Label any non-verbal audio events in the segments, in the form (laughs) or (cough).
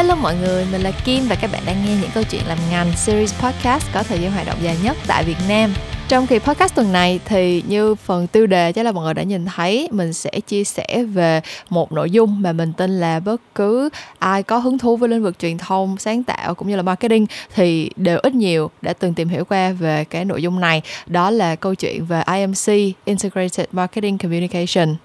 Hello mọi người, mình là Kim và các bạn đang nghe những câu chuyện làm ngành series podcast có thời gian hoạt động dài nhất tại Việt Nam. Trong kỳ podcast tuần này thì như phần tiêu đề chắc là mọi người đã nhìn thấy mình sẽ chia sẻ về một nội dung mà mình tin là bất cứ ai có hứng thú với lĩnh vực truyền thông, sáng tạo cũng như là marketing thì đều ít nhiều đã từng tìm hiểu qua về cái nội dung này. Đó là câu chuyện về IMC Integrated Marketing Communication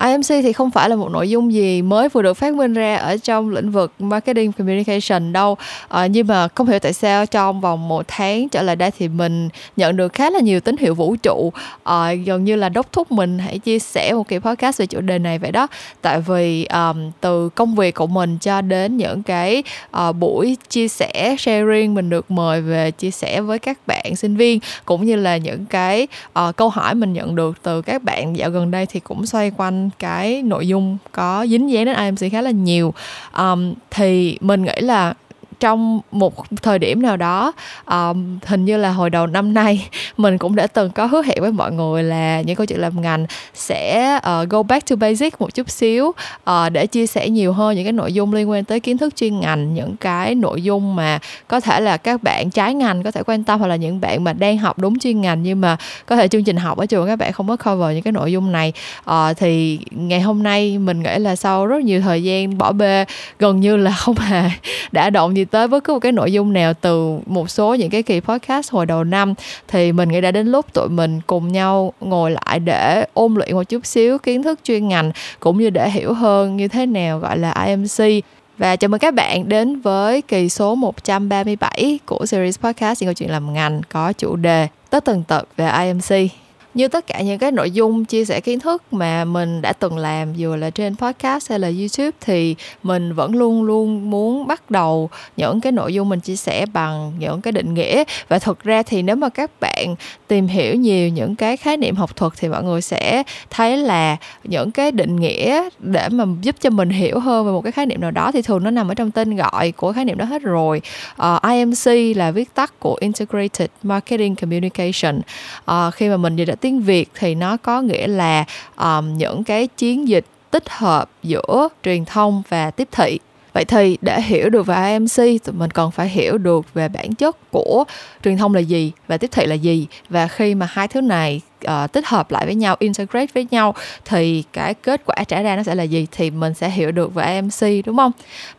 IMC thì không phải là một nội dung gì mới vừa được phát minh ra ở trong lĩnh vực marketing communication đâu. À, nhưng mà không hiểu tại sao trong vòng một tháng trở lại đây thì mình nhận được khá là nhiều tín hiệu vũ trụ. À, gần như là đốc thúc mình hãy chia sẻ một kỳ podcast về chủ đề này vậy đó. Tại vì um, từ công việc của mình cho đến những cái uh, buổi chia sẻ sharing mình được mời về chia sẻ với các bạn sinh viên cũng như là những cái uh, câu hỏi mình nhận được từ các bạn dạo gần đây thì cũng xoay quanh cái nội dung có dính dáng đến IMC khá là nhiều. Um, thì mình nghĩ là trong một thời điểm nào đó um, hình như là hồi đầu năm nay (laughs) mình cũng đã từng có hứa hẹn với mọi người là những câu chuyện làm ngành sẽ uh, go back to basic một chút xíu uh, để chia sẻ nhiều hơn những cái nội dung liên quan tới kiến thức chuyên ngành những cái nội dung mà có thể là các bạn trái ngành có thể quan tâm hoặc là những bạn mà đang học đúng chuyên ngành nhưng mà có thể chương trình học ở trường các bạn không có cover những cái nội dung này. Uh, thì ngày hôm nay mình nghĩ là sau rất nhiều thời gian bỏ bê gần như là không hề (laughs) đã động gì tới bất cứ một cái nội dung nào từ một số những cái kỳ podcast hồi đầu năm, thì mình nghĩ đã đến lúc tụi mình cùng nhau ngồi lại để ôn luyện một chút xíu kiến thức chuyên ngành, cũng như để hiểu hơn như thế nào gọi là IMC và chào mừng các bạn đến với kỳ số 137 của series podcast những câu chuyện làm ngành có chủ đề tất tần tật về IMC như tất cả những cái nội dung chia sẻ kiến thức mà mình đã từng làm dù là trên podcast hay là youtube thì mình vẫn luôn luôn muốn bắt đầu những cái nội dung mình chia sẻ bằng những cái định nghĩa. Và thực ra thì nếu mà các bạn tìm hiểu nhiều những cái khái niệm học thuật thì mọi người sẽ thấy là những cái định nghĩa để mà giúp cho mình hiểu hơn về một cái khái niệm nào đó thì thường nó nằm ở trong tên gọi của khái niệm đó hết rồi. Ờ, uh, IMC là viết tắt của Integrated Marketing Communication. Uh, khi mà mình dịch tiếng việt thì nó có nghĩa là um, những cái chiến dịch tích hợp giữa truyền thông và tiếp thị. Vậy thì để hiểu được về AMC tụi mình cần phải hiểu được về bản chất của truyền thông là gì và tiếp thị là gì. Và khi mà hai thứ này uh, tích hợp lại với nhau integrate với nhau thì cái kết quả trả ra nó sẽ là gì thì mình sẽ hiểu được về AMC đúng không?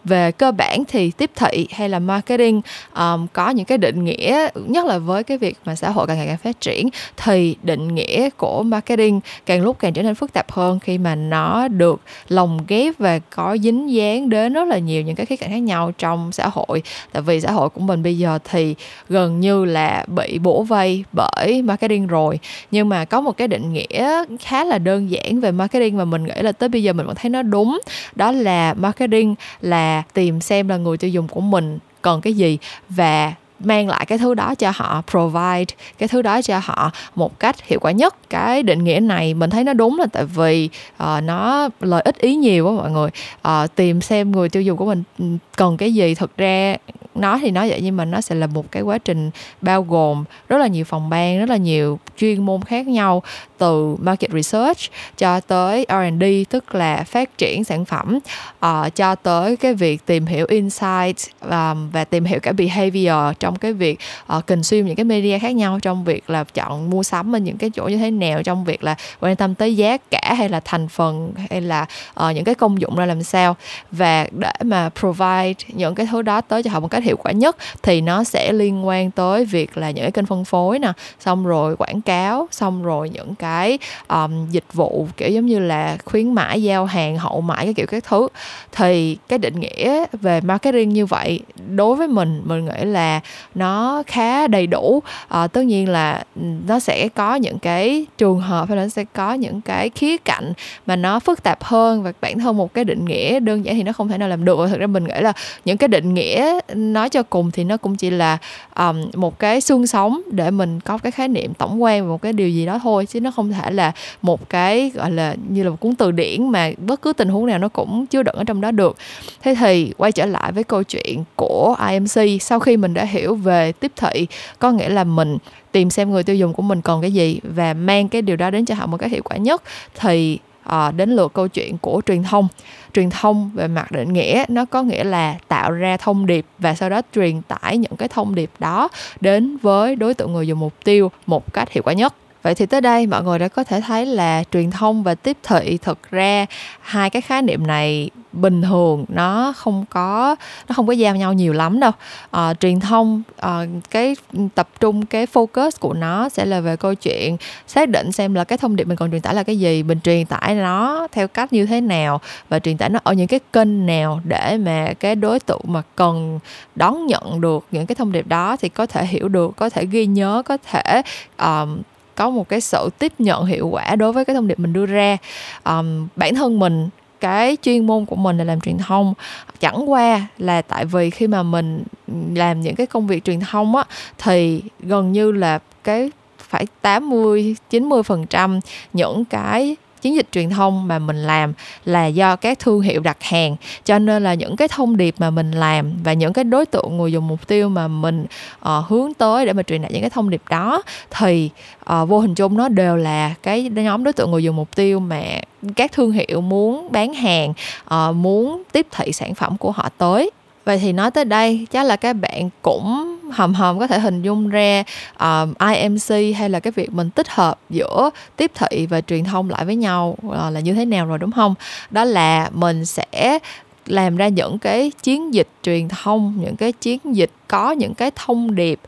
Về cơ bản thì tiếp thị hay là marketing um, có những cái định nghĩa nhất là với cái việc mà xã hội càng ngày càng phát triển thì định nghĩa của marketing càng lúc càng trở nên phức tạp hơn khi mà nó được lồng ghép và có dính dáng đến rất là nhiều những cái khía cạnh khác nhau trong xã hội. Tại vì xã hội của mình bây giờ thì gần như là bị bổ vây bởi marketing rồi nhưng mà mà có một cái định nghĩa khá là đơn giản về marketing và mình nghĩ là tới bây giờ mình vẫn thấy nó đúng đó là marketing là tìm xem là người tiêu dùng của mình cần cái gì và mang lại cái thứ đó cho họ provide cái thứ đó cho họ một cách hiệu quả nhất. Cái định nghĩa này mình thấy nó đúng là tại vì uh, nó lợi ích ý nhiều quá mọi người. Uh, tìm xem người tiêu dùng của mình ừ, cần cái gì. Thực ra nói thì nói vậy nhưng mà nó sẽ là một cái quá trình bao gồm rất là nhiều phòng ban, rất là nhiều chuyên môn khác nhau từ market research cho tới R&D tức là phát triển sản phẩm uh, cho tới cái việc tìm hiểu insight um, và tìm hiểu cả behavior trong cái việc uh, consume những cái media khác nhau trong việc là chọn mua sắm ở những cái chỗ như thế nào trong việc là quan tâm tới giá cả hay là thành phần hay là uh, những cái công dụng ra làm sao. Và để mà provide những cái thứ đó tới cho họ một cách hiệu quả nhất thì nó sẽ liên quan tới việc là những cái kênh phân phối nè xong rồi quảng cáo xong rồi những cái um, dịch vụ kiểu giống như là khuyến mãi giao hàng hậu mãi cái kiểu các thứ. Thì cái định nghĩa về marketing như vậy đối với mình mình nghĩ là nó khá đầy đủ. À, tất nhiên là ừ, nó sẽ có những cái trường hợp hay là nó sẽ có những cái khía cạnh mà nó phức tạp hơn và bản thân một cái định nghĩa đơn giản thì nó không thể nào làm được. Và thực ra mình nghĩ là những cái định nghĩa nói cho cùng thì nó cũng chỉ là um, một cái xương sống để mình có cái khái niệm tổng quan về một cái điều gì đó thôi chứ nó không thể là một cái gọi là như là một cuốn từ điển mà bất cứ tình huống nào nó cũng chưa đựng ở trong đó được. Thế thì quay trở lại với câu chuyện của IMC sau khi mình đã hiểu về tiếp thị có nghĩa là mình tìm xem người tiêu dùng của mình còn cái gì và mang cái điều đó đến cho họ một cách hiệu quả nhất thì à, đến lượt câu chuyện của truyền thông. Truyền thông về mặt định nghĩa nó có nghĩa là tạo ra thông điệp và sau đó truyền tải những cái thông điệp đó đến với đối tượng người dùng mục tiêu một cách hiệu quả nhất vậy thì tới đây mọi người đã có thể thấy là truyền thông và tiếp thị thực ra hai cái khái niệm này bình thường nó không có nó không có giao nhau nhiều lắm đâu. À, truyền thông à, cái tập trung cái focus của nó sẽ là về câu chuyện xác định xem là cái thông điệp mình còn truyền tải là cái gì mình truyền tải nó theo cách như thế nào và truyền tải nó ở những cái kênh nào để mà cái đối tượng mà cần đón nhận được những cái thông điệp đó thì có thể hiểu được có thể ghi nhớ có thể um, có một cái sự tiếp nhận hiệu quả đối với cái thông điệp mình đưa ra. Um, bản thân mình cái chuyên môn của mình là làm truyền thông. Chẳng qua là tại vì khi mà mình làm những cái công việc truyền thông á thì gần như là cái phải 80 90 phần trăm những cái chiến dịch truyền thông mà mình làm là do các thương hiệu đặt hàng. Cho nên là những cái thông điệp mà mình làm và những cái đối tượng người dùng mục tiêu mà mình uh, hướng tới để mà truyền đạt những cái thông điệp đó thì uh, vô hình chung nó đều là cái nhóm đối tượng người dùng mục tiêu mà các thương hiệu muốn bán hàng uh, muốn tiếp thị sản phẩm của họ tới vậy thì nói tới đây chắc là các bạn cũng hầm hầm có thể hình dung ra ờ, um, IMC hay là cái việc mình tích hợp giữa tiếp thị và truyền thông lại với nhau uh, là như thế nào rồi đúng không? Đó là mình sẽ làm ra những cái chiến dịch truyền thông những cái chiến dịch có những cái thông điệp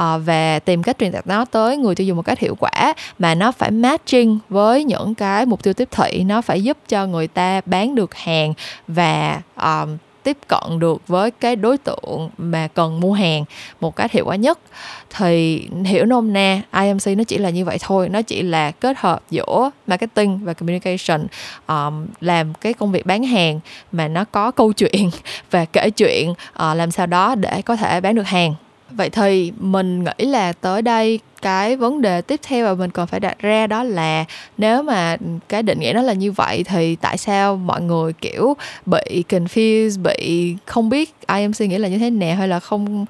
uh, và tìm cách truyền đạt nó tới người tiêu dùng một cách hiệu quả mà nó phải matching với những cái mục tiêu tiếp thị. Nó phải giúp cho người ta bán được hàng và um, tiếp cận được với cái đối tượng mà cần mua hàng một cách hiệu quả nhất. Thì hiểu nôm na IMC nó chỉ là như vậy thôi. Nó chỉ là kết hợp giữa marketing và communication um, làm cái công việc bán hàng mà nó có câu chuyện (laughs) và kể chuyện uh, làm sao đó để có thể bán được hàng vậy thì mình nghĩ là tới đây cái vấn đề tiếp theo mà mình còn phải đặt ra đó là nếu mà cái định nghĩa nó là như vậy thì tại sao mọi người, kiểu, bị confused, bị không biết IMC nghĩa là như thế nào hay là không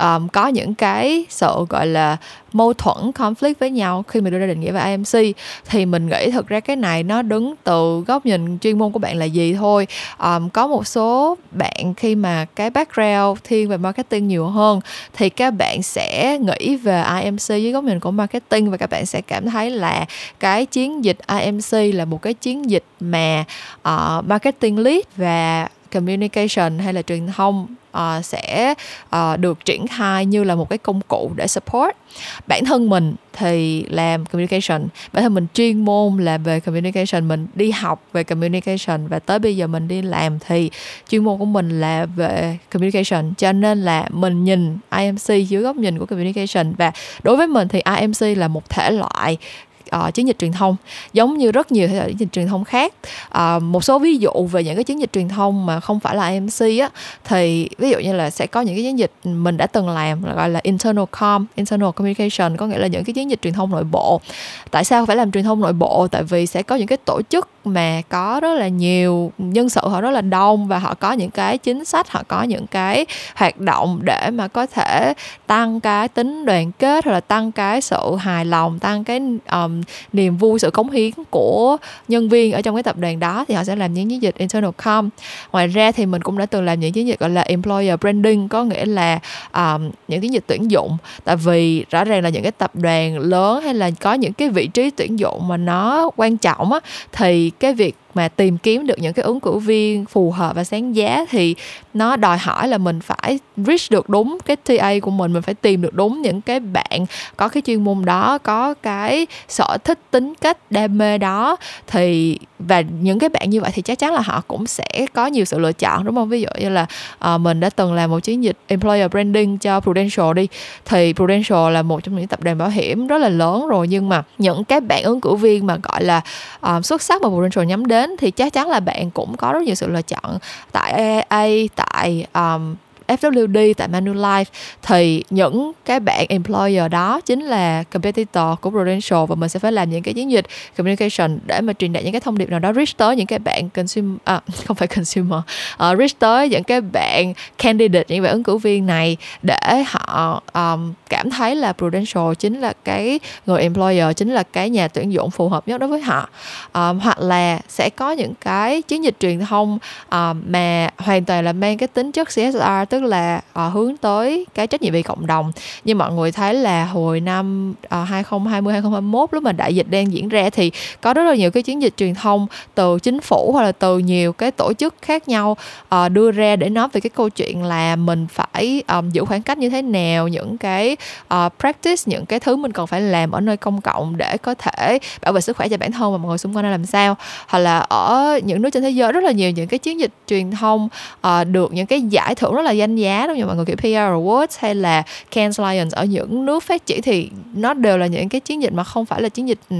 um, có những cái sự gọi là mâu thuẫn conflict với nhau khi mình đưa ra định nghĩa về IMC thì mình nghĩ thực ra cái này nó đứng từ góc nhìn chuyên môn của bạn là gì thôi. Um, có một số bạn khi mà cái background thiên về marketing nhiều hơn thì các bạn sẽ nghĩ về IMC dưới góc nhìn của marketing và các bạn sẽ cảm thấy là cái chiến dịch IMC là một cái chiến dịch mà uh, marketing lead và communication hay là truyền thông uh, sẽ uh, được triển khai như là một cái công cụ để support. Bản thân mình thì làm communication bản thân mình chuyên môn là về communication mình đi học về communication và tới bây giờ mình đi làm thì chuyên môn của mình là về communication. Cho nên là mình nhìn IMC dưới góc nhìn của communication và đối với mình thì IMC là một thể loại uh, chiến dịch truyền thông giống như rất nhiều thể loại chiến dịch truyền thông khác. Uh, một số ví dụ về những cái chiến dịch truyền thông mà không phải là MC á thì ví dụ như là sẽ có những cái chiến dịch mình đã từng làm gọi là internal com internal communication có nghĩa là những cái chiến dịch truyền thông nội bộ. Tại sao phải làm truyền thông nội bộ? Tại vì sẽ có những cái tổ chức mà có rất là nhiều nhân sự họ rất là đông và họ có những cái chính sách họ có những cái hoạt động để mà có thể tăng cái tính đoàn kết hoặc là tăng cái sự hài lòng tăng cái um, niềm vui sự cống hiến của nhân viên ở trong cái tập đoàn đó thì họ sẽ làm những chiến dịch internal com ngoài ra thì mình cũng đã từng làm những chiến dịch gọi là employer branding có nghĩa là um, những chiến dịch tuyển dụng. Tại vì rõ ràng là những cái tập đoàn lớn hay là có những cái vị trí tuyển dụng mà nó quan trọng á thì cái việc mà tìm kiếm được những cái ứng cử viên phù hợp và sáng giá thì nó đòi hỏi là mình phải reach được đúng cái TA của mình mình phải tìm được đúng những cái bạn có cái chuyên môn đó có cái sở thích tính cách đam mê đó. Thì và những cái bạn như vậy thì chắc chắn là họ cũng sẽ có nhiều sự lựa chọn đúng không? Ví dụ như là uh, mình đã từng làm một chiến dịch employer branding cho Prudential đi thì Prudential là một trong những tập đoàn bảo hiểm rất là lớn rồi nhưng mà những cái bạn ứng cử viên mà gọi là uh, xuất sắc mà Prudential nhắm đến thì chắc chắn là bạn cũng có rất nhiều sự lựa chọn. Tại AAA tại um, FWD tại Manulife thì những cái bạn employer đó chính là competitor của Prudential và mình sẽ phải làm những cái chiến dịch communication để mà truyền đạt những cái thông điệp nào đó reach tới những cái bạn consumer à, (laughs) không phải consumer uh, reach tới những cái bạn candidate những bạn ứng cử viên này để họ um, cảm thấy là Prudential chính là cái người employer chính là cái nhà tuyển dụng phù hợp nhất đối với họ. Um, hoặc là sẽ có những cái chiến dịch truyền thông um, mà hoàn toàn là mang cái tính chất CSR tức là uh, hướng tới cái trách nhiệm vì cộng đồng. Như mọi người thấy là hồi năm uh, 2020 2021 lúc mà đại dịch đang diễn ra thì có rất là nhiều cái chiến dịch truyền thông từ chính phủ hoặc là từ nhiều cái tổ chức khác nhau uh, đưa ra để nói về cái câu chuyện là mình phải um, giữ khoảng cách như thế nào những cái uh, practice những cái thứ mình cần phải làm ở nơi công cộng để có thể bảo vệ sức khỏe cho bản thân và mọi người xung quanh làm sao. Hoặc là ở những nước trên thế giới rất là nhiều những cái chiến dịch truyền thông uh, được những cái giải thưởng rất là danh giá đâu không mọi người kiểu PR Awards hay là Cannes Lions ở những nước phát triển thì nó đều là những cái chiến dịch mà không phải là chiến dịch ừ,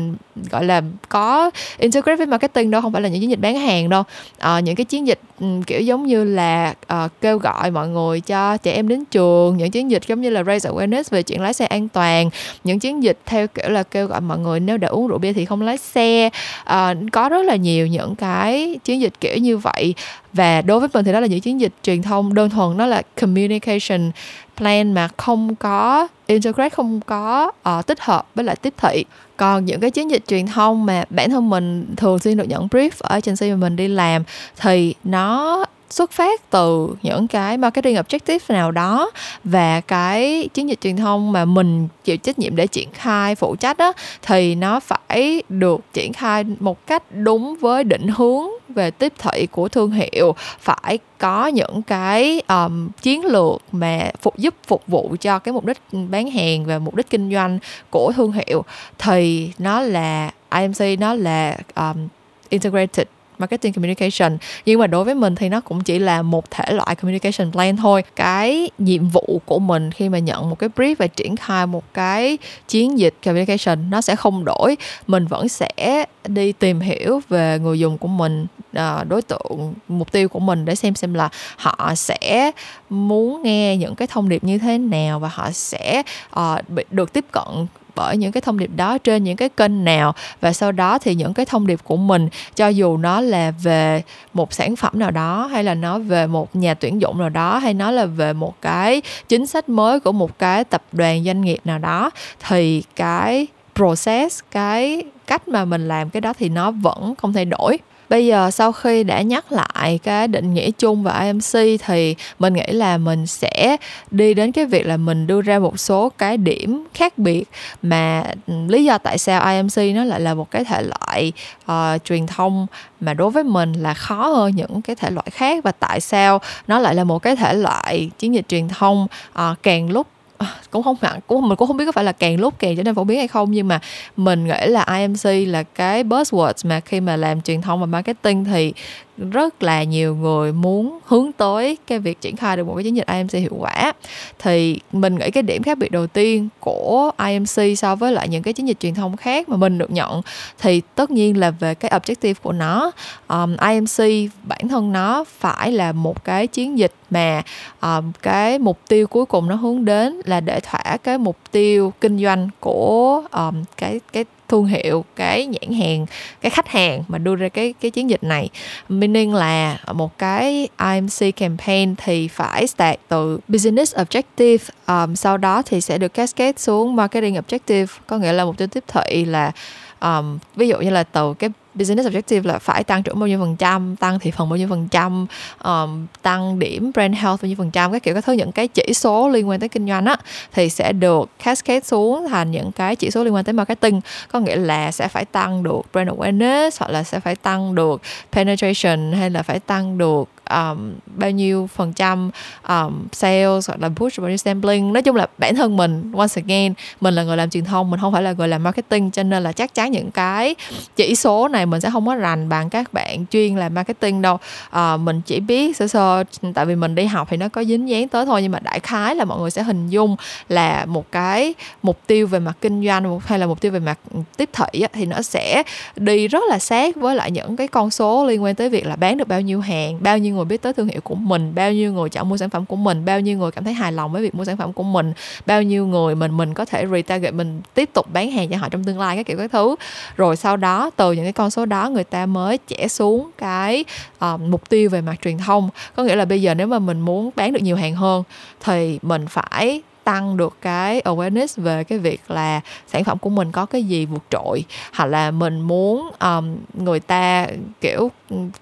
gọi là có integrate với marketing đâu không phải là những chiến dịch bán hàng đâu. À, những cái chiến dịch ừ, kiểu giống như là uh, kêu gọi mọi người cho trẻ em đến trường những chiến dịch giống như là raise awareness về chuyện lái xe an toàn những chiến dịch theo kiểu là kêu gọi mọi người nếu đã uống rượu bia thì không lái xe. À, có rất là nhiều những cái chiến dịch kiểu như vậy và đối với mình thì đó là những chiến dịch truyền thông đơn thuần nó là communication plan mà không có integrate không có uh, tích hợp với lại tiếp thị. Còn những cái chiến dịch truyền thông mà bản thân mình thường xuyên được nhận brief ở agency mà mình đi làm thì nó xuất phát từ những cái marketing objective nào đó và cái chiến dịch truyền thông mà mình chịu trách nhiệm để triển khai phụ trách đó thì nó phải được triển khai một cách đúng với định hướng về tiếp thị của thương hiệu. Phải có những cái um, chiến lược mà phục giúp phục vụ cho cái mục đích bán hàng và mục đích kinh doanh của thương hiệu. Thì nó là IMC nó là um, integrated marketing communication. Nhưng mà đối với mình thì nó cũng chỉ là một thể loại communication plan thôi. Cái nhiệm vụ của mình khi mà nhận một cái brief và triển khai một cái chiến dịch communication nó sẽ không đổi. Mình vẫn sẽ đi tìm hiểu về người dùng của mình à, đối tượng mục tiêu của mình để xem xem là họ sẽ muốn nghe những cái thông điệp như thế nào và họ sẽ uh, được tiếp cận bởi những cái thông điệp đó trên những cái kênh nào. Và sau đó thì những cái thông điệp của mình, cho dù nó là về một sản phẩm nào đó, hay là nó về một nhà tuyển dụng nào đó, hay nó là về một cái chính sách mới của một cái tập đoàn doanh nghiệp nào đó, thì cái process, cái cách mà mình làm cái đó thì nó vẫn không thay đổi bây giờ sau khi đã nhắc lại cái định nghĩa chung và IMC thì mình nghĩ là mình sẽ đi đến cái việc là mình đưa ra một số cái điểm khác biệt mà lý do tại sao IMC nó lại là một cái thể loại uh, truyền thông mà đối với mình là khó hơn những cái thể loại khác và tại sao nó lại là một cái thể loại chiến dịch truyền thông uh, càng lúc À, cũng không hẳn cũng mình cũng không biết có phải là càng lúc càng trở nên phổ biến hay không nhưng mà mình nghĩ là IMC là cái buzzwords mà khi mà làm truyền thông và marketing thì rất là nhiều người muốn hướng tới cái việc triển khai được một cái chiến dịch IMC hiệu quả. Thì mình nghĩ cái điểm khác biệt đầu tiên của IMC so với lại những cái chiến dịch truyền thông khác mà mình được nhận thì tất nhiên là về cái objective của nó. Um, IMC bản thân nó phải là một cái chiến dịch mà um, cái mục tiêu cuối cùng nó hướng đến là để thỏa cái mục tiêu kinh doanh của um, cái cái thương hiệu cái nhãn hàng cái khách hàng mà đưa ra cái cái chiến dịch này. Meaning là một cái IMC campaign thì phải start từ business objective um, sau đó thì sẽ được cascade xuống marketing objective. Có nghĩa là mục tiêu tiếp thị là um, ví dụ như là từ cái business objective là phải tăng trưởng bao nhiêu phần trăm tăng thị phần bao nhiêu phần trăm um, tăng điểm brand health bao nhiêu phần trăm các kiểu các thứ những cái chỉ số liên quan tới kinh doanh á thì sẽ được cascade xuống thành những cái chỉ số liên quan tới marketing. Có nghĩa là sẽ phải tăng được brand awareness hoặc là sẽ phải tăng được penetration hay là phải tăng được um, bao nhiêu phần trăm um, sales hoặc là push bao nhiêu sampling. Nói chung là bản thân mình once again mình là người làm truyền thông mình không phải là người làm marketing cho nên là chắc chắn những cái chỉ số này mình sẽ không có rành bằng các bạn chuyên làm marketing đâu. À, mình chỉ biết sơ sơ tại vì mình đi học thì nó có dính dáng tới thôi nhưng mà đại khái là mọi người sẽ hình dung là một cái mục tiêu về mặt kinh doanh hay là mục tiêu về mặt tiếp thị á, thì nó sẽ đi rất là sát với lại những cái con số liên quan tới việc là bán được bao nhiêu hàng bao nhiêu người biết tới thương hiệu của mình bao nhiêu người chọn mua sản phẩm của mình bao nhiêu người cảm thấy hài lòng với việc mua sản phẩm của mình bao nhiêu người mình mình có thể retarget mình tiếp tục bán hàng cho họ trong tương lai các kiểu các thứ. Rồi sau đó từ những cái con số số đó người ta mới trẻ xuống cái uh, mục tiêu về mặt truyền thông. Có nghĩa là bây giờ nếu mà mình muốn bán được nhiều hàng hơn thì mình phải tăng được cái awareness về cái việc là sản phẩm của mình có cái gì vượt trội. Hoặc là mình muốn um, người ta kiểu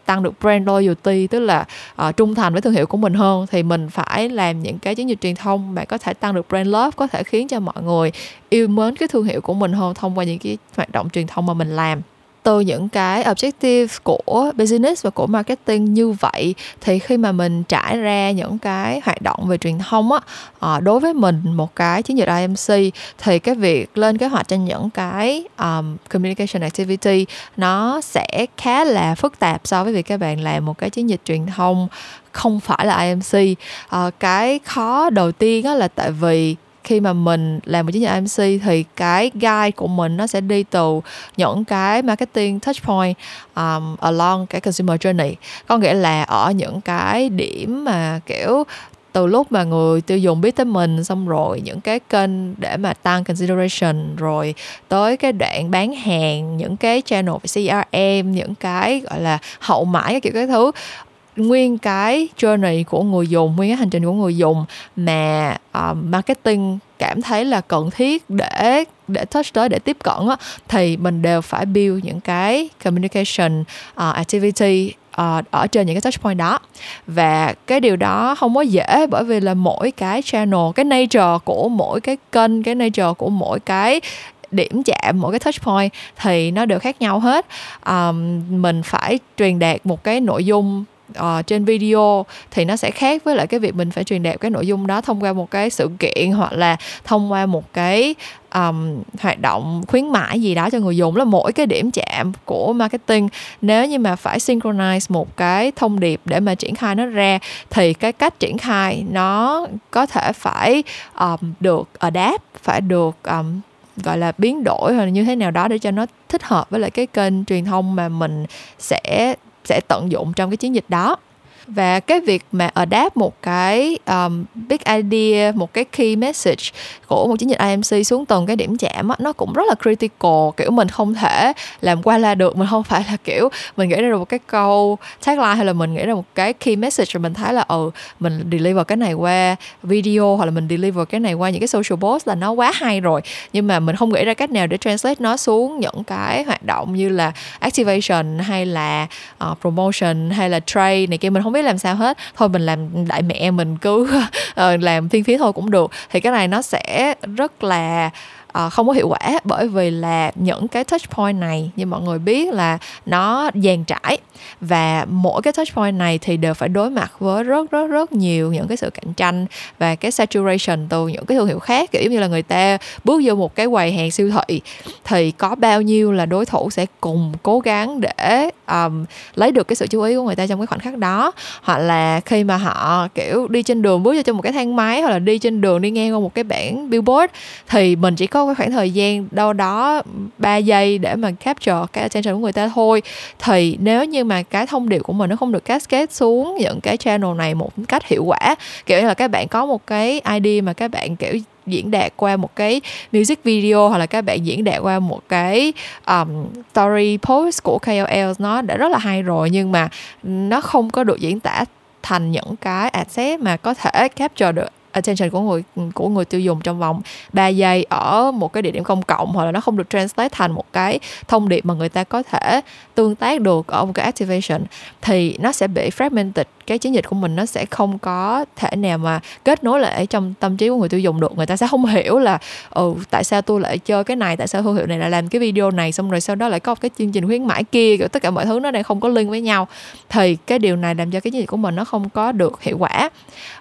tăng được brand loyalty tức là uh, trung thành với thương hiệu của mình hơn thì mình phải làm những cái chiến dịch truyền thông mà có thể tăng được brand love có thể khiến cho mọi người yêu mến cái thương hiệu của mình hơn thông qua những cái hoạt động truyền thông mà mình làm từ những cái objective của business và của marketing như vậy thì khi mà mình trải ra những cái hoạt động về truyền thông á à, đối với mình một cái chiến dịch IMC thì cái việc lên kế hoạch cho những cái um, communication activity nó sẽ khá là phức tạp so với việc các bạn làm một cái chiến dịch truyền thông không phải là IMC à, ờ, cái khó đầu tiên á là tại vì khi mà mình làm một chiến dịch MC thì cái guide của mình nó sẽ đi từ những cái marketing touch point um, along cái consumer journey. Có nghĩa là ở những cái điểm mà kiểu từ lúc mà người tiêu dùng biết tới mình xong rồi những cái kênh để mà tăng consideration rồi tới cái đoạn bán hàng những cái channel về CRM những cái gọi là hậu mãi cái kiểu cái thứ nguyên cái journey của người dùng nguyên cái hành trình của người dùng mà uh, marketing cảm thấy là cần thiết để để touch tới để tiếp cận á, thì mình đều phải build những cái communication uh, activity uh, ở trên những cái touch point đó. Và cái điều đó không có dễ bởi vì là mỗi cái channel cái nature của mỗi cái kênh cái nature của mỗi cái điểm chạm mỗi cái touch point thì nó đều khác nhau hết. Um, mình phải truyền đạt một cái nội dung uh, trên video thì nó sẽ khác với lại cái việc mình phải truyền đạt cái nội dung đó thông qua một cái sự kiện hoặc là thông qua một cái um, hoạt động khuyến mãi gì đó cho người dùng. Là mỗi cái điểm chạm của marketing nếu như mà phải synchronize một cái thông điệp để mà triển khai nó ra thì cái cách triển khai nó có thể phải um, được adapt phải được um, gọi là biến đổi hoặc là như thế nào đó để cho nó thích hợp với lại cái kênh truyền thông mà mình sẽ sẽ tận dụng trong cái chiến dịch đó và cái việc mà adapt một cái um, big idea một cái key message của một chiến dịch IMC xuống từng cái điểm chạm á, nó cũng rất là critical. Kiểu mình không thể làm qua la được mình không phải là kiểu mình nghĩ ra được một cái câu tagline hay là mình nghĩ ra một cái key message rồi mình thấy là ừ mình deliver cái này qua video hoặc là mình deliver cái này qua những cái social post là nó quá hay rồi. Nhưng mà mình không nghĩ ra cách nào để translate nó xuống những cái hoạt động như là activation hay là uh, promotion hay là trade này kia. Mình không biết làm sao hết. Thôi mình làm đại mẹ mình cứ (laughs) ờ, làm phiên phí thôi cũng được. Thì cái này nó sẽ rất là uh, không có hiệu quả bởi vì là những cái touch point này như mọi người biết là nó dàn trải. Và mỗi cái touch point này thì đều phải đối mặt với rất rất rất nhiều những cái sự cạnh tranh và cái saturation từ những cái thương hiệu khác kiểu như là người ta bước vô một cái quầy hàng siêu thị thì có bao nhiêu là đối thủ sẽ cùng cố gắng để um, lấy được cái sự chú ý của người ta trong cái khoảnh khắc đó. Hoặc là khi mà họ kiểu đi trên đường bước vô trong một cái thang máy hoặc là đi trên đường đi ngang qua một cái bảng billboard thì mình chỉ có cái khoảng thời gian đâu đó 3 giây để mà capture cái attention của người ta thôi. Thì nếu như mà cái thông điệp của mình nó không được cascade xuống những cái channel này một cách hiệu quả kiểu như là các bạn có một cái idea mà các bạn kiểu diễn đạt qua một cái music video hoặc là các bạn diễn đạt qua một cái um, story post của KOL nó đã rất là hay rồi nhưng mà nó không có được diễn tả thành những cái asset mà có thể capture được attention của người của người tiêu dùng trong vòng 3 giây ở một cái địa điểm công cộng hoặc là nó không được translate thành một cái thông điệp mà người ta có thể tương tác được ở một cái activation, thì nó sẽ bị fragmented cái chiến dịch của mình nó sẽ không có thể nào mà kết nối lại trong tâm trí của người tiêu dùng được. Người ta sẽ không hiểu là ừ tại sao tôi lại chơi cái này tại sao thương hiệu này lại làm cái video này xong rồi sau đó lại có cái chương trình khuyến mãi kia kiểu tất cả mọi thứ nó đang không có liên với nhau. Thì cái điều này làm cho cái chiến dịch của mình nó không có được hiệu quả.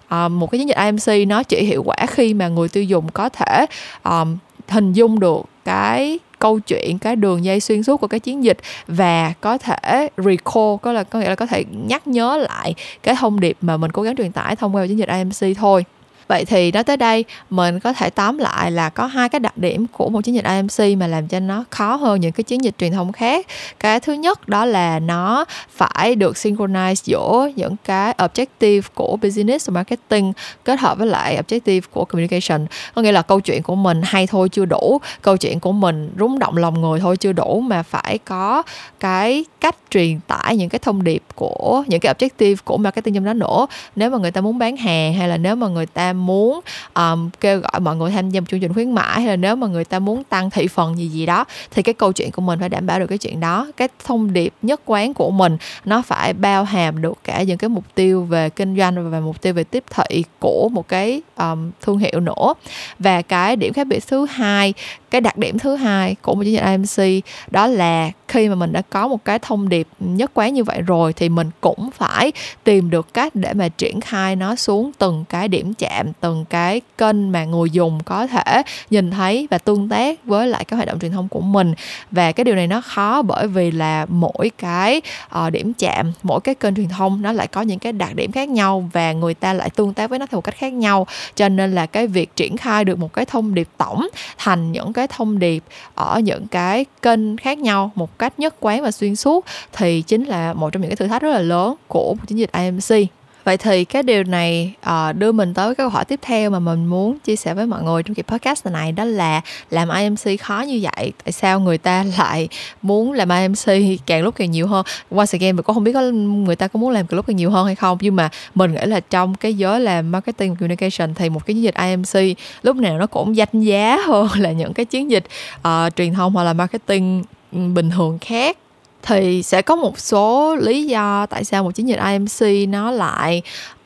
À, một cái chiến dịch IMC nó chỉ hiệu quả khi mà người tiêu dùng có thể um, hình dung được cái câu chuyện, cái đường dây xuyên suốt của cái chiến dịch và có thể recall, có là, có nghĩa là có thể nhắc nhớ lại cái thông điệp mà mình cố gắng truyền tải thông qua chiến dịch IMC thôi vậy thì nói tới đây, mình có thể tóm lại là có hai cái đặc điểm của một chiến dịch IMC mà làm cho nó khó hơn những cái chiến dịch truyền thông khác. Cái thứ nhất đó là nó phải được synchronize giữa những cái objective của business và marketing kết hợp với lại objective của communication. Có nghĩa là câu chuyện của mình hay thôi chưa đủ, câu chuyện của mình rúng động lòng người thôi chưa đủ mà phải có cái cách truyền tải những cái thông điệp của, những cái objective của marketing trong đó nữa. Nếu mà người ta muốn bán hàng hay là nếu mà người ta ta muốn um, kêu gọi mọi người tham gia một chương trình khuyến mãi hay là nếu mà người ta muốn tăng thị phần gì gì đó thì cái câu chuyện của mình phải đảm bảo được cái chuyện đó. Cái thông điệp nhất quán của mình nó phải bao hàm được cả những cái mục tiêu về kinh doanh và mục tiêu về tiếp thị của một cái um, thương hiệu nữa. Và cái điểm khác biệt thứ hai cái đặc điểm thứ hai của một chương trình IMC đó là khi mà mình đã có một cái thông điệp nhất quán như vậy rồi thì mình cũng phải tìm được cách để mà triển khai nó xuống từng cái điểm chạm từng cái kênh mà người dùng có thể nhìn thấy và tương tác với lại cái hoạt động truyền thông của mình. Và cái điều này nó khó bởi vì là mỗi cái uh, điểm chạm mỗi cái kênh truyền thông nó lại có những cái đặc điểm khác nhau và người ta lại tương tác với nó theo một cách khác nhau. Cho nên là cái việc triển khai được một cái thông điệp tổng thành những cái thông điệp ở những cái kênh khác nhau một cách nhất quán và xuyên suốt thì chính là một trong những cái thử thách rất là lớn của chiến dịch IMC vậy thì cái điều này uh, đưa mình tới cái câu hỏi tiếp theo mà mình muốn chia sẻ với mọi người trong kỳ podcast này đó là làm IMC khó như vậy tại sao người ta lại muốn làm IMC càng lúc càng nhiều hơn? Once again mình cũng không biết có người ta có muốn làm càng lúc càng nhiều hơn hay không nhưng mà mình nghĩ là trong cái giới làm marketing communication thì một cái chiến dịch IMC lúc nào nó cũng danh giá (laughs) hơn là những cái chiến dịch uh, truyền thông hoặc là marketing ừ, bình thường khác thì sẽ có một số lý do tại sao một chiến dịch IMC nó lại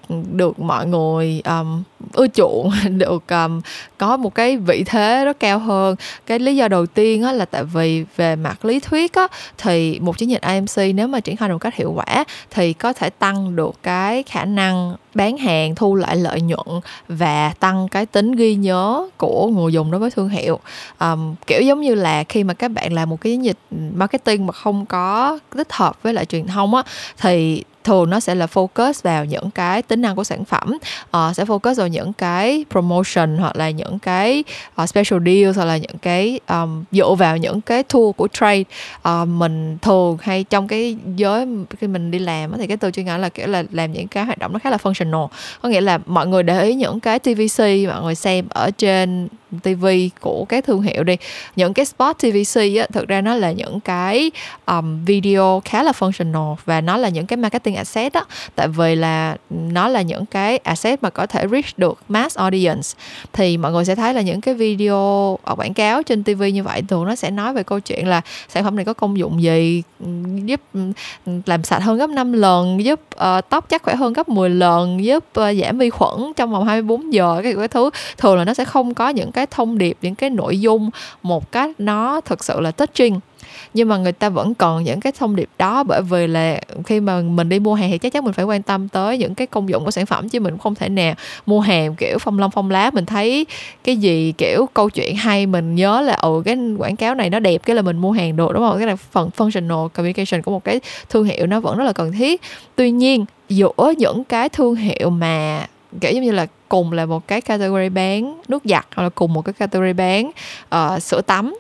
được mọi người um, ưa chuộng (laughs) được um, có một cái vị thế rất cao hơn. Cái lý do đầu tiên á, là tại vì về mặt lý thuyết á, thì một chiến dịch AMC nếu mà triển khai được một cách hiệu quả thì có thể tăng được cái khả năng bán hàng thu lại lợi nhuận và tăng cái tính ghi nhớ của người dùng đối với thương hiệu. Um, kiểu giống như là khi mà các bạn làm một cái chiến dịch marketing mà không có tích hợp với lại truyền thông á thì thường nó sẽ là focus vào những cái tính năng của sản phẩm. Uh, sẽ focus vào những cái promotion hoặc là những cái uh, special deals hoặc là những cái um, dựa vào những cái tool của trade. Uh, mình thường hay trong cái giới khi mình đi làm thì cái từ chuyên ngành là kiểu là làm những cái hoạt động nó khá là functional. Có nghĩa là mọi người để ý những cái TVC mọi người xem ở trên TV của các thương hiệu đi. Những cái spot TVC á thực ra nó là những cái um, video khá là functional và nó là những cái marketing asset á. Tại vì là nó là những cái asset mà có thể reach được mass audience. Thì mọi người sẽ thấy là những cái video ở quảng cáo trên TV như vậy thường nó sẽ nói về câu chuyện là sản phẩm này có công dụng gì giúp làm sạch hơn gấp 5 lần giúp uh, tóc chắc khỏe hơn gấp 10 lần giúp uh, giảm vi khuẩn trong vòng 24 giờ cái, cái thứ. Thường là nó sẽ không có những cái thông điệp, những cái nội dung một cách nó thực sự là touching. Nhưng mà người ta vẫn còn những cái thông điệp đó bởi vì là khi mà mình đi mua hàng thì chắc chắn mình phải quan tâm tới những cái công dụng của sản phẩm chứ mình cũng không thể nào mua hàng, kiểu, phong long, phong lá. Mình thấy cái gì, kiểu, câu chuyện hay mình nhớ là ừ cái quảng cáo này nó đẹp, cái là mình mua hàng được, đúng không? Cái là phần functional communication của một cái thương hiệu nó vẫn rất là cần thiết. Tuy nhiên, giữa những cái thương hiệu mà kiểu giống như là cùng là một cái category bán nước giặt hoặc là cùng một cái category bán uh, sữa tắm.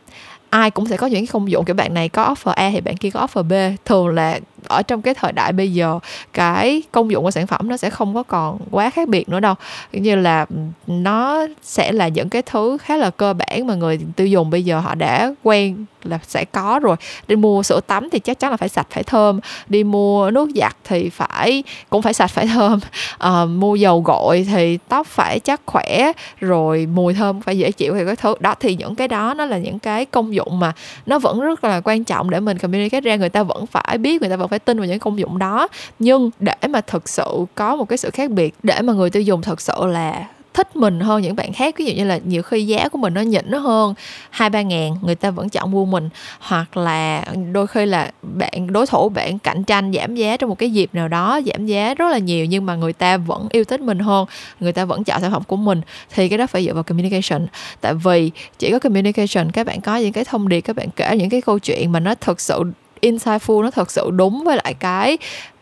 Ai cũng sẽ có những cái công dụng kiểu bạn này có offer A thì bạn kia có offer B. Thường là ở trong cái thời đại bây giờ cái công dụng của sản phẩm nó sẽ không có còn quá khác biệt nữa đâu. Như là nó sẽ là những cái thứ khá là cơ bản mà người tiêu dùng bây giờ họ đã quen là sẽ có rồi. Đi mua sữa tắm thì chắc chắn là phải sạch phải thơm. Đi mua nước giặt thì phải cũng phải sạch phải thơm. À, (laughs) mua dầu gội thì tóc phải chắc khỏe rồi mùi thơm phải dễ chịu thì cái thứ. Đó thì những cái đó nó là những cái công dụng mà nó vẫn rất là quan trọng để mình communicate ra. Người ta vẫn phải biết người ta vẫn phải tin vào những công dụng đó. Nhưng để mà thực sự có một cái sự khác biệt, để mà người tiêu dùng thực sự là thích mình hơn những bạn khác, ví dụ như là nhiều khi giá của mình nó nhỉnh nó hơn hai, ba ngàn, người ta vẫn chọn mua mình. Hoặc là đôi khi là bạn, đối thủ bạn cạnh tranh giảm giá trong một cái dịp nào đó, giảm giá rất là nhiều nhưng mà người ta vẫn yêu thích mình hơn, người ta vẫn chọn sản phẩm của mình, thì cái đó phải dựa vào communication. Tại vì chỉ có communication, các bạn có những cái thông điệp, các bạn kể những cái câu chuyện mà nó thực sự insightful, nó thật sự đúng với lại cái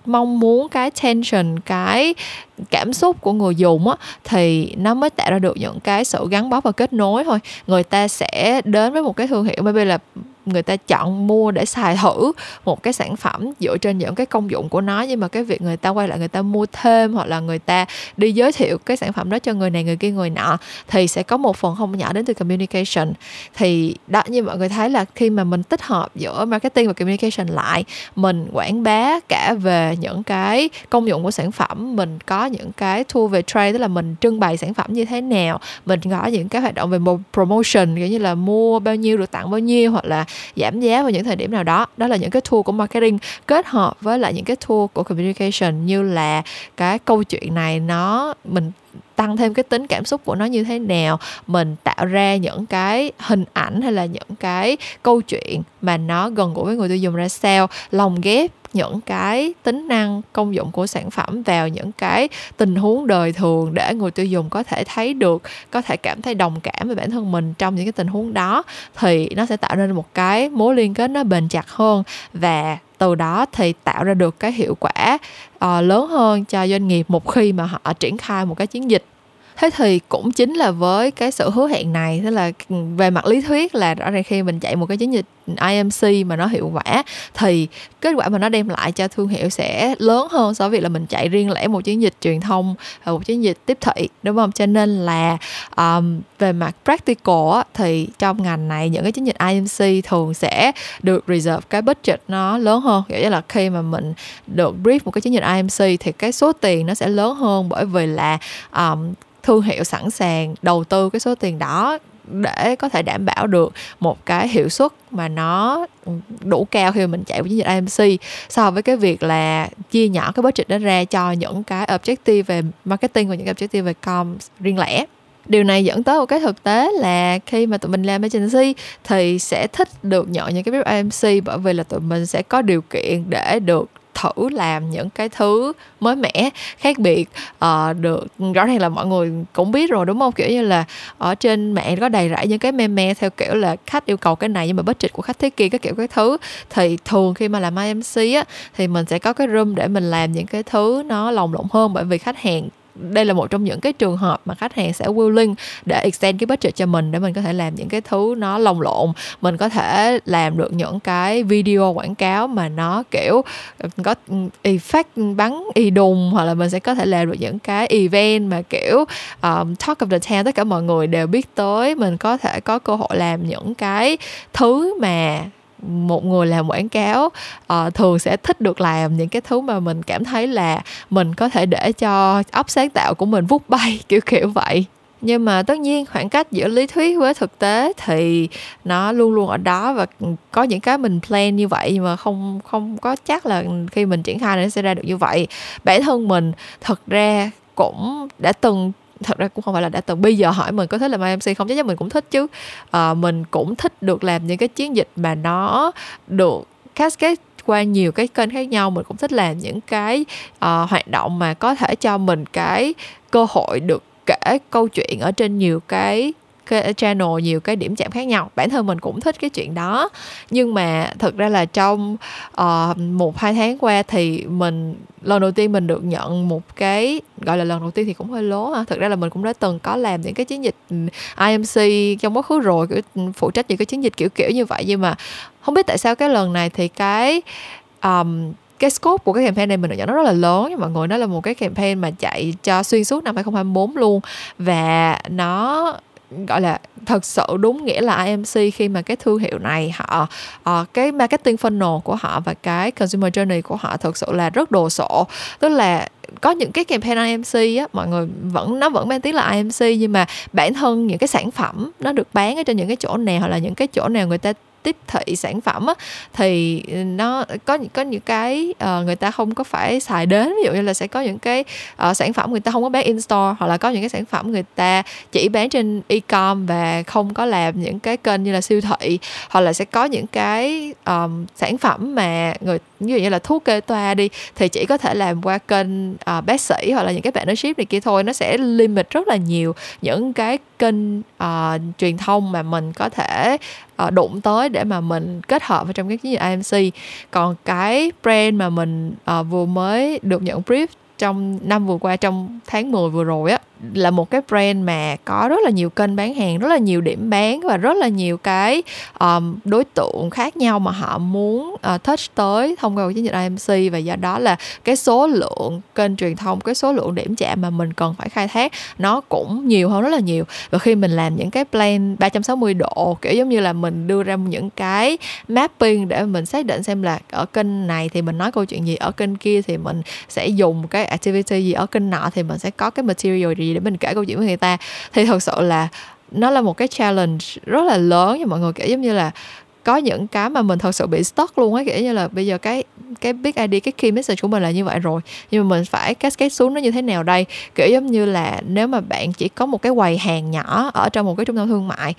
mong muốn, cái tension, cái cảm xúc của người dùng á, thì nó mới tạo ra được những cái sự gắn bó và kết nối thôi. Người ta sẽ đến với một cái thương hiệu, maybe là người ta chọn mua để xài thử một cái sản phẩm dựa trên những cái công dụng của nó. Nhưng mà cái việc người ta quay lại người ta mua thêm hoặc là người ta đi giới thiệu cái sản phẩm đó cho người này, người kia, người nọ thì sẽ có một phần không nhỏ đến từ communication. Thì đó, như mọi người thấy là khi mà mình tích hợp giữa marketing và communication lại, mình quảng bá cả về những cái công dụng của sản phẩm, mình có những cái tool về trade, tức là mình trưng bày sản phẩm như thế nào, mình có những cái hoạt động về promotion, kiểu như là mua bao nhiêu, được tặng bao nhiêu, hoặc là giảm giá vào những thời điểm nào đó. Đó là những cái tool của marketing kết hợp với lại những cái tool của communication, như là cái câu chuyện này, nó mình tăng thêm cái tính cảm xúc của nó như thế nào, mình tạo ra những cái hình ảnh hay là những cái câu chuyện mà nó gần gũi với người tiêu dùng ra sao, lồng ghép những cái tính năng công dụng của sản phẩm vào những cái tình huống đời thường để người tiêu dùng có thể thấy được, có thể cảm thấy đồng cảm với bản thân mình trong những cái tình huống đó, thì nó sẽ tạo nên một cái mối liên kết nó bền chặt hơn và từ đó thì tạo ra được cái hiệu quả uh, lớn hơn cho doanh nghiệp một khi mà họ triển khai một cái chiến dịch thế thì cũng chính là với cái sự hứa hẹn này tức là ừ, về mặt lý thuyết là rõ ràng khi mình chạy một cái chiến dịch IMC mà nó hiệu quả thì kết quả mà nó đem lại cho thương hiệu sẽ lớn hơn so với việc là mình chạy riêng lẻ một chiến dịch truyền thông à, một chiến dịch tiếp thị đúng không? Cho nên là um, về mặt practical thì trong ngành này những cái chiến dịch IMC thường sẽ được reserve cái budget nó lớn hơn. Kiểu như là khi mà mình được brief một cái chiến dịch IMC thì cái số tiền nó sẽ lớn hơn bởi vì là um, thương hiệu sẵn sàng đầu tư cái số tiền đó để có thể đảm bảo được một cái hiệu suất mà nó đủ cao khi mà mình chạy với chiến dịch AMC so với cái việc là chia nhỏ cái budget đó ra cho những cái objective về marketing và những cái objective về com riêng lẻ. Điều này dẫn tới một cái thực tế là khi mà tụi mình làm agency thì sẽ thích được nhận những cái brief AMC bởi vì là tụi mình sẽ có điều kiện để được thử làm những cái thứ mới mẻ khác biệt uh, được. Rõ ràng là mọi người cũng biết rồi đúng không? Kiểu như là ở trên mạng có đầy rẫy những cái meme theo kiểu là khách yêu cầu cái này nhưng mà budget của khách thế kia cái kiểu cái thứ. Thì thường khi mà làm IMC á thì mình sẽ có cái room để mình làm những cái thứ nó lồng lộn hơn bởi vì khách hàng đây là một trong những cái trường hợp mà khách hàng sẽ willing để extend cái budget cho mình để mình có thể làm những cái thứ nó lồng lộn. Mình có thể làm được những cái video quảng cáo mà nó kiểu có effect bắn y đùng hoặc là mình sẽ có thể làm được những cái event mà kiểu um, talk of the town tất cả mọi người đều biết tới. Mình có thể có cơ hội làm những cái thứ mà một người làm quảng cáo uh, thường sẽ thích được làm những cái thứ mà mình cảm thấy là mình có thể để cho óc sáng tạo của mình vút bay (laughs) kiểu kiểu vậy. Nhưng mà tất nhiên khoảng cách giữa lý thuyết với thực tế thì nó luôn luôn ở đó và có những cái mình plan như vậy nhưng mà không không có chắc là khi mình triển khai nó sẽ ra được như vậy. Bản thân mình thật ra cũng đã từng thật ra cũng không phải là đã từng. Bây giờ hỏi mình có thích làm MC không? Chắc chắn mình cũng thích chứ. À, mình cũng thích được làm những cái chiến dịch mà nó được cascade qua nhiều cái kênh khác nhau. Mình cũng thích làm những cái uh, hoạt động mà có thể cho mình cái cơ hội được kể câu chuyện ở trên nhiều cái cái channel nhiều cái điểm chạm khác nhau. Bản thân mình cũng thích cái chuyện đó. Nhưng mà thực ra là trong uh, một hai tháng qua thì mình lần đầu tiên mình được nhận một cái gọi là lần đầu tiên thì cũng hơi lố ha. Thực ra là mình cũng đã từng có làm những cái chiến dịch ừ, IMC trong quá khứ rồi kiểu ừ, phụ trách những cái chiến dịch kiểu kiểu như vậy. Nhưng mà không biết tại sao cái lần này thì cái um, cái scope của cái campaign này mình được nhận nó rất là lớn. Nhưng mọi người nó là một cái campaign mà chạy cho xuyên suốt năm 2024 luôn. Và nó gọi là thật sự đúng nghĩa là IMC khi mà cái thương hiệu này họ uh, cái marketing funnel của họ và cái consumer journey của họ thực sự là rất đồ sộ. Tức là có những cái campaign IMC á mọi người vẫn nó vẫn mang tiếng là IMC nhưng mà bản thân những cái sản phẩm nó được bán ở trên những cái chỗ nào hoặc là những cái chỗ nào người ta tiếp thị sản phẩm á, thì ừ, nó có có những cái uh, người ta không có phải xài đến. Ví dụ như là sẽ có những cái uh, sản phẩm người ta không có bán in store hoặc là có những cái sản phẩm người ta chỉ bán trên e-com và không có làm những cái kênh như là siêu thị hoặc là sẽ có những cái um, sản phẩm mà người ví dụ như là thuốc kê toa đi thì chỉ có thể làm qua kênh uh, bác sĩ hoặc là những cái partnership này kia thôi. Nó sẽ limit rất là nhiều những cái kênh uh, truyền thông mà mình có thể uh, đụng tới để mà mình kết hợp vào trong cái chiến dịch AMC còn cái brand mà mình uh, vừa mới được nhận brief trong năm vừa qua trong tháng 10 vừa rồi á là một cái brand mà có rất là nhiều kênh bán hàng rất là nhiều điểm bán và rất là nhiều cái um, đối tượng khác nhau mà họ muốn uh, touch tới thông qua chiến dịch IMC và do đó là cái số lượng kênh truyền thông cái số lượng điểm chạm mà mình cần phải khai thác nó cũng nhiều hơn rất là nhiều. Và khi mình làm những cái plan 360 độ kiểu giống như là mình đưa ra những cái mapping để mình xác định xem là ở kênh này thì mình nói câu chuyện gì ở kênh kia thì mình sẽ dùng cái activity gì ở kênh nọ thì mình sẽ có cái material gì để mình kể câu chuyện với người ta. Thì thật sự là nó là một cái challenge rất là lớn cho mọi người. Kiểu giống như là có những cái mà mình thật sự bị stuck luôn á. Kiểu như là bây giờ cái cái big idea, cái key message của mình là như vậy rồi. Nhưng mà mình phải cascade xuống nó như thế nào đây? Kiểu giống như là nếu mà bạn chỉ có một cái quầy hàng nhỏ ở trong một cái trung tâm thương mại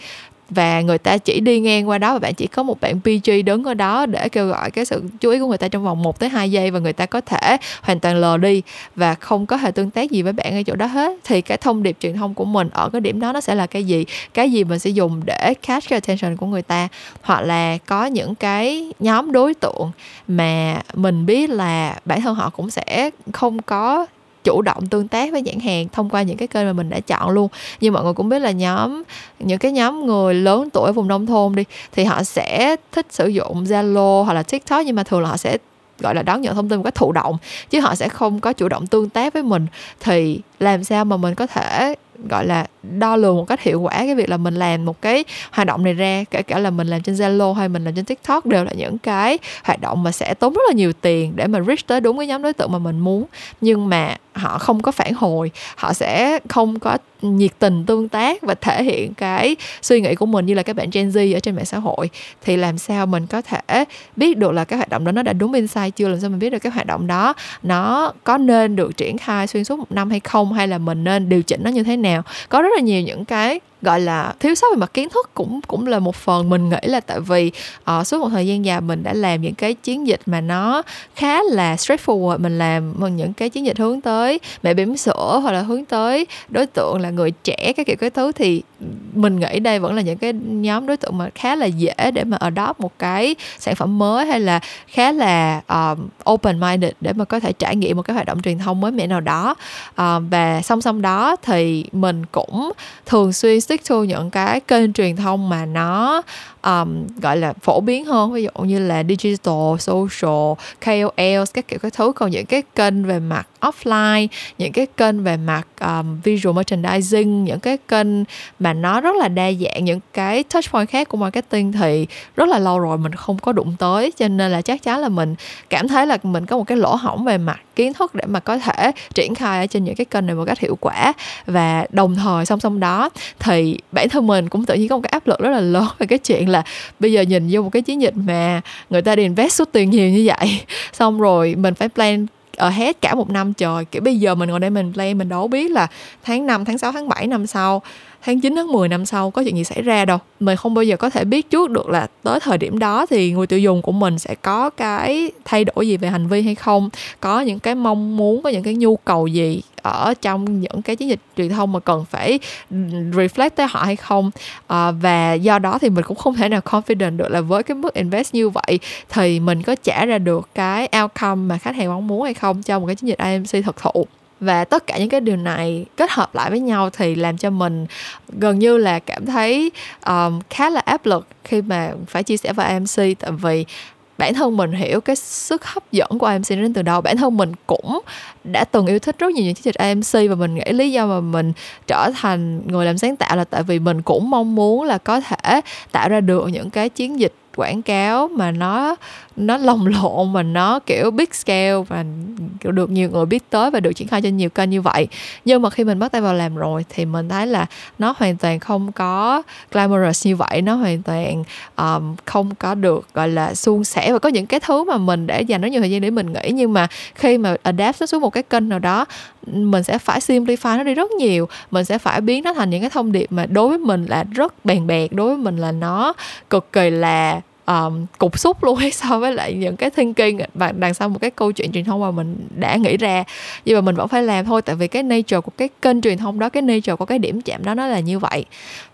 và người ta chỉ đi ngang qua đó và bạn chỉ có một bạn PG đứng ở đó để kêu gọi cái sự chú ý của người ta trong vòng 1 tới 2 giây và người ta có thể hoàn toàn lờ đi và không có hề tương tác gì với bạn ở chỗ đó hết. Thì cái thông điệp truyền thông của mình ở cái điểm đó nó sẽ là cái gì? Cái gì mình sẽ dùng để catch cái attention của người ta? Hoặc là có những cái nhóm đối tượng mà mình biết là bản thân họ cũng sẽ không có chủ động tương tác với nhãn hàng thông qua những cái kênh mà mình đã chọn luôn. Như mọi người cũng biết là nhóm, những cái nhóm người lớn tuổi ở vùng nông thôn đi, thì họ sẽ thích sử dụng Zalo hoặc là TikTok, nhưng mà thường là họ sẽ, gọi là, đón nhận thông tin một cách thụ động, chứ họ sẽ không có chủ động tương tác với mình. Thì làm sao mà mình có thể, gọi là đo lường một cách hiệu quả cái việc là mình làm một cái hoạt động này ra, kể cả là mình làm trên Zalo hay mình làm trên TikTok đều là những cái hoạt động mà sẽ tốn rất là nhiều tiền để mà reach tới đúng cái nhóm đối tượng mà mình muốn. Nhưng mà họ không có phản hồi, họ sẽ không có nhiệt tình tương tác và thể hiện cái suy nghĩ của mình như là các bạn Gen Z ở trên mạng xã hội. Thì làm sao mình có thể biết được là cái hoạt động đó nó đã đúng insight chưa? Làm sao mình biết được cái hoạt động đó nó có nên được triển khai xuyên suốt một năm hay không? Hay là mình nên điều chỉnh nó như thế nào? Có rất là nhiều những cái gọi là thiếu sót về mặt kiến thức cũng cũng là một phần mình nghĩ là tại vì uh, suốt một thời gian dài mình đã làm những cái chiến dịch mà nó khá là straightforward mình làm những cái chiến dịch hướng tới mẹ bỉm sữa hoặc là hướng tới đối tượng là người trẻ cái kiểu cái thứ thì mình nghĩ đây vẫn là những cái nhóm đối tượng mà khá là dễ để mà adopt một cái sản phẩm mới hay là khá là ờ, um, open minded để mà có thể trải nghiệm một cái hoạt động truyền thông mới mẻ nào đó. Uh, và song song đó thì mình cũng thường xuyên stick to những cái kênh truyền thông mà nó um, gọi là phổ biến hơn ví dụ như là digital social KOL các kiểu các thứ. Còn những cái kênh về mặt offline những cái kênh về mặt um, visual merchandising những cái kênh mà nó rất là đa dạng những cái touch point khác của marketing thì rất là lâu rồi mình không có đụng tới. Cho nên là chắc chắn là mình cảm thấy là mình có một cái lỗ hổng về mặt kiến thức để mà có thể triển khai ở trên những cái kênh này một cách hiệu quả. Và đồng thời song song đó thì bản thân mình cũng tự nhiên có một cái áp lực rất là lớn về cái chuyện là bây giờ nhìn vô một cái chiến dịch mà người ta đi invest số tiền nhiều như vậy. (laughs) Xong rồi mình phải plan ở hết cả một năm trời. Kiểu bây giờ mình ngồi đây mình plan mình đâu biết là tháng 5, tháng 6, tháng 7 năm sau tháng 9 tháng 10 năm sau có chuyện gì xảy ra đâu. Mình không bao giờ có thể biết trước được là tới thời điểm đó thì người tiêu dùng của mình sẽ có cái thay đổi gì về hành vi hay không có những cái mong muốn có những cái nhu cầu gì ở trong những cái chiến dịch truyền thông mà cần phải reflect tới họ hay không. À, và do đó thì mình cũng không thể nào confident được là với cái mức invest như vậy thì mình có trả ra được cái outcome mà khách hàng mong muốn hay không cho một cái chiến dịch IMC thực thụ và tất cả những cái điều này kết hợp lại với nhau thì làm cho mình gần như là cảm thấy um, khá là áp lực khi mà phải chia sẻ với AMC tại vì bản thân mình hiểu cái sức hấp dẫn của AMC đến từ đâu. Bản thân mình cũng đã từng yêu thích rất nhiều những chiến dịch AMC và mình nghĩ lý do mà mình trở thành người làm sáng tạo là tại vì mình cũng mong muốn là có thể tạo ra được những cái chiến dịch quảng cáo mà nó nó lồng (laughs) lộn mà nó kiểu big scale và kiểu được nhiều người biết tới và được triển khai trên nhiều kênh như vậy. Nhưng mà khi mình bắt tay vào làm rồi thì mình thấy là nó hoàn toàn không có glamorous như vậy. Nó hoàn toàn um, không có được gọi là suôn sẻ. Và có những cái thứ mà mình để dành rất nhiều thời gian để mình nghĩ nhưng mà khi mà adapt nó xuống một cái kênh nào đó mình sẽ phải simplify nó đi rất nhiều. Mình sẽ phải biến nó thành những cái thông điệp mà đối với mình là rất bèn bẹt đối với mình là nó cực kỳ là um, cục xúc luôn hay (laughs) so với lại những cái thinking và đằng sau một cái câu chuyện truyền thông mà mình đã nghĩ ra nhưng mà mình vẫn phải làm thôi tại vì cái nature của cái kênh truyền thông đó cái nature của cái điểm chạm đó nó là như vậy.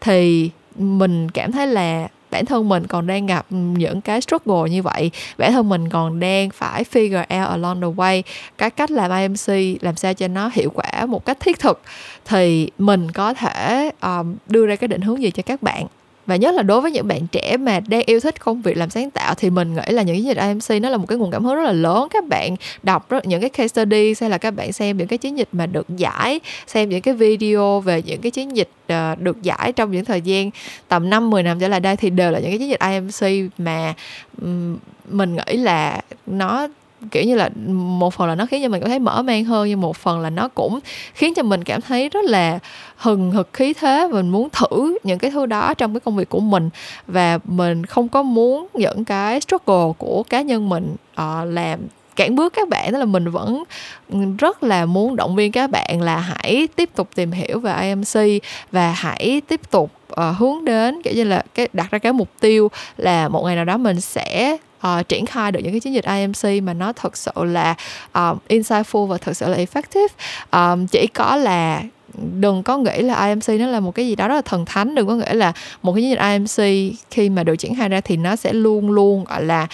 Thì mình cảm thấy là bản thân mình còn đang gặp những cái struggle như vậy. Bản thân mình còn đang phải figure out along the way cái cách làm IMC làm sao cho nó hiệu quả một cách thiết thực. Thì mình có thể um, đưa ra cái định hướng gì cho các bạn? Và nhất là đối với những bạn trẻ mà đang yêu thích công việc làm sáng tạo thì mình nghĩ là những chiến dịch IMC nó là một cái nguồn cảm hứng rất là lớn. Các bạn đọc rất, những cái case study hay là các bạn xem những cái chiến dịch mà được giải xem những cái video về những cái chiến dịch uh, được giải trong những thời gian tầm 5 10 năm trở lại đây thì đều là những cái chiến dịch IMC mà um, mình nghĩ là nó kiểu như là một phần là nó khiến cho mình cảm thấy mở mang hơn nhưng một phần là nó cũng khiến cho mình cảm thấy rất là hừng hực khí thế mình muốn thử những cái thứ đó trong cái công việc của mình. Và mình không có muốn những cái struggle của cá nhân mình uh, làm cản bước các bạn. Đó là mình vẫn rất là muốn động viên các bạn là hãy tiếp tục tìm hiểu về AMC và hãy tiếp tục uh, hướng đến kiểu như là cái đặt ra cái mục tiêu là một ngày nào đó mình sẽ uh, triển khai được những cái chiến dịch IMC mà nó thật sự là um, insightful và thật sự là effective. Um, chỉ có là đừng có nghĩ là IMC nó là một cái gì đó rất là thần thánh đừng có nghĩ là một cái chiến dịch IMC khi mà được triển khai ra thì nó sẽ luôn luôn gọi là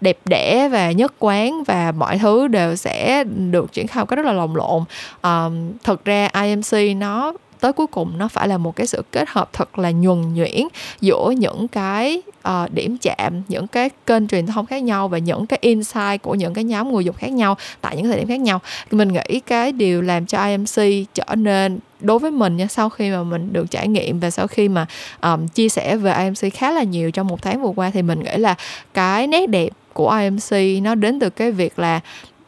đẹp đẽ và nhất quán và mọi thứ đều sẽ được triển khai một cách rất là lồng lộn. Um, thực ra IMC nó tới cuối cùng nó phải là một cái sự kết hợp thật là nhuần nhuyễn giữa những cái uh, điểm chạm những cái kênh truyền thông khác nhau và những cái insight của những cái nhóm người dùng khác nhau tại những thời điểm khác nhau. Mình nghĩ cái điều làm cho IMC trở nên đối với mình nha sau khi mà mình được trải nghiệm và sau khi mà um, chia sẻ về IMC khá là nhiều trong một tháng vừa qua thì mình nghĩ là cái nét đẹp của IMC nó đến từ cái việc là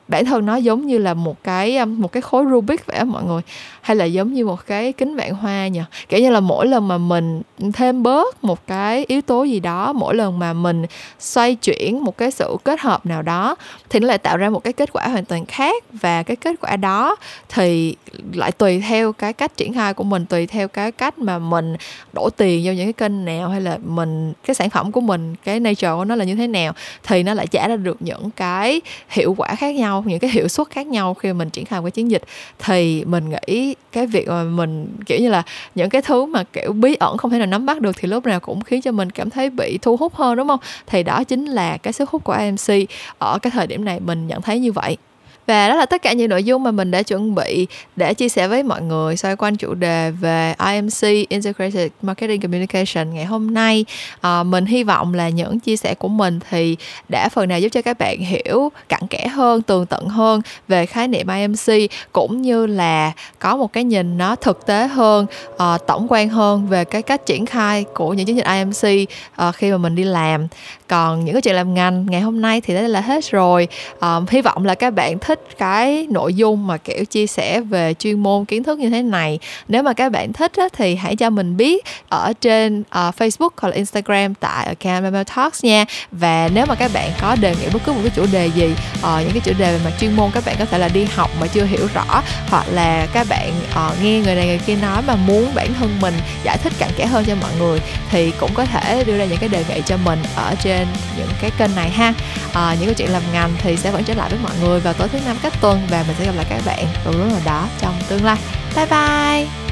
bản thân nó giống như là một cái một cái khối Rubik vậy á mọi người hay là giống như một cái kính vạn hoa nhỉ? Kiểu như là mỗi lần mà mình thêm bớt một cái yếu tố gì đó, mỗi lần mà mình xoay chuyển một cái sự kết hợp nào đó, thì nó lại tạo ra một cái kết quả hoàn toàn khác. Và cái kết quả đó thì lại tùy theo cái cách triển khai của mình, tùy theo cái cách mà mình đổ tiền vào những cái kênh nào, hay là mình, cái sản phẩm của mình, cái nature của nó là như thế nào, thì nó lại trả ra được những cái hiệu quả khác nhau, những cái hiệu suất khác nhau khi mình triển khai một cái chiến dịch. Thì mình nghĩ cái việc mà mình, kiểu như là, những cái thứ mà, kiểu, bí ẩn không thể nào nắm bắt được thì lúc nào cũng khiến cho mình cảm thấy bị thu hút hơn, đúng không? Thì đó chính là cái sức hút của AMC ở cái thời điểm này mình nhận thấy như vậy và đó là tất cả những nội dung mà mình đã chuẩn bị để chia sẻ với mọi người xoay quanh chủ đề về IMC Integrated Marketing Communication ngày hôm nay. À, mình hy vọng là những chia sẻ của mình thì đã phần nào giúp cho các bạn hiểu cặn kẽ hơn tường tận hơn về khái niệm IMC cũng như là có một cái nhìn nó thực tế hơn à, tổng quan hơn về cái cách triển khai của những chiến dịch IMC à, ờ, khi mà mình đi làm. Còn những cái chuyện làm ngành ngày hôm nay thì đó là hết rồi. À, hy vọng là các bạn thích thích cái nội dung mà kiểu chia sẻ về chuyên môn kiến thức như thế này. Nếu mà các bạn thích á, thì hãy cho mình biết ở trên uh, Facebook hoặc là Instagram tại account Memo Talks nha. Và nếu mà các bạn có đề nghị bất cứ một cái chủ đề gì uh, những cái chủ đề mà chuyên môn các bạn có thể là đi học mà chưa hiểu rõ hoặc là các bạn uh, nghe người này người kia nói mà muốn bản thân mình giải thích cặn kẽ hơn cho mọi người thì cũng có thể đưa ra những cái đề nghị cho mình ở trên những cái kênh này ha. Uh, những cái chuyện làm ngành thì sẽ vẫn trở lại với mọi người vào tối thứ năm cách tuần và mình sẽ gặp lại các bạn vào lúc nào đó trong tương lai. Bye bye!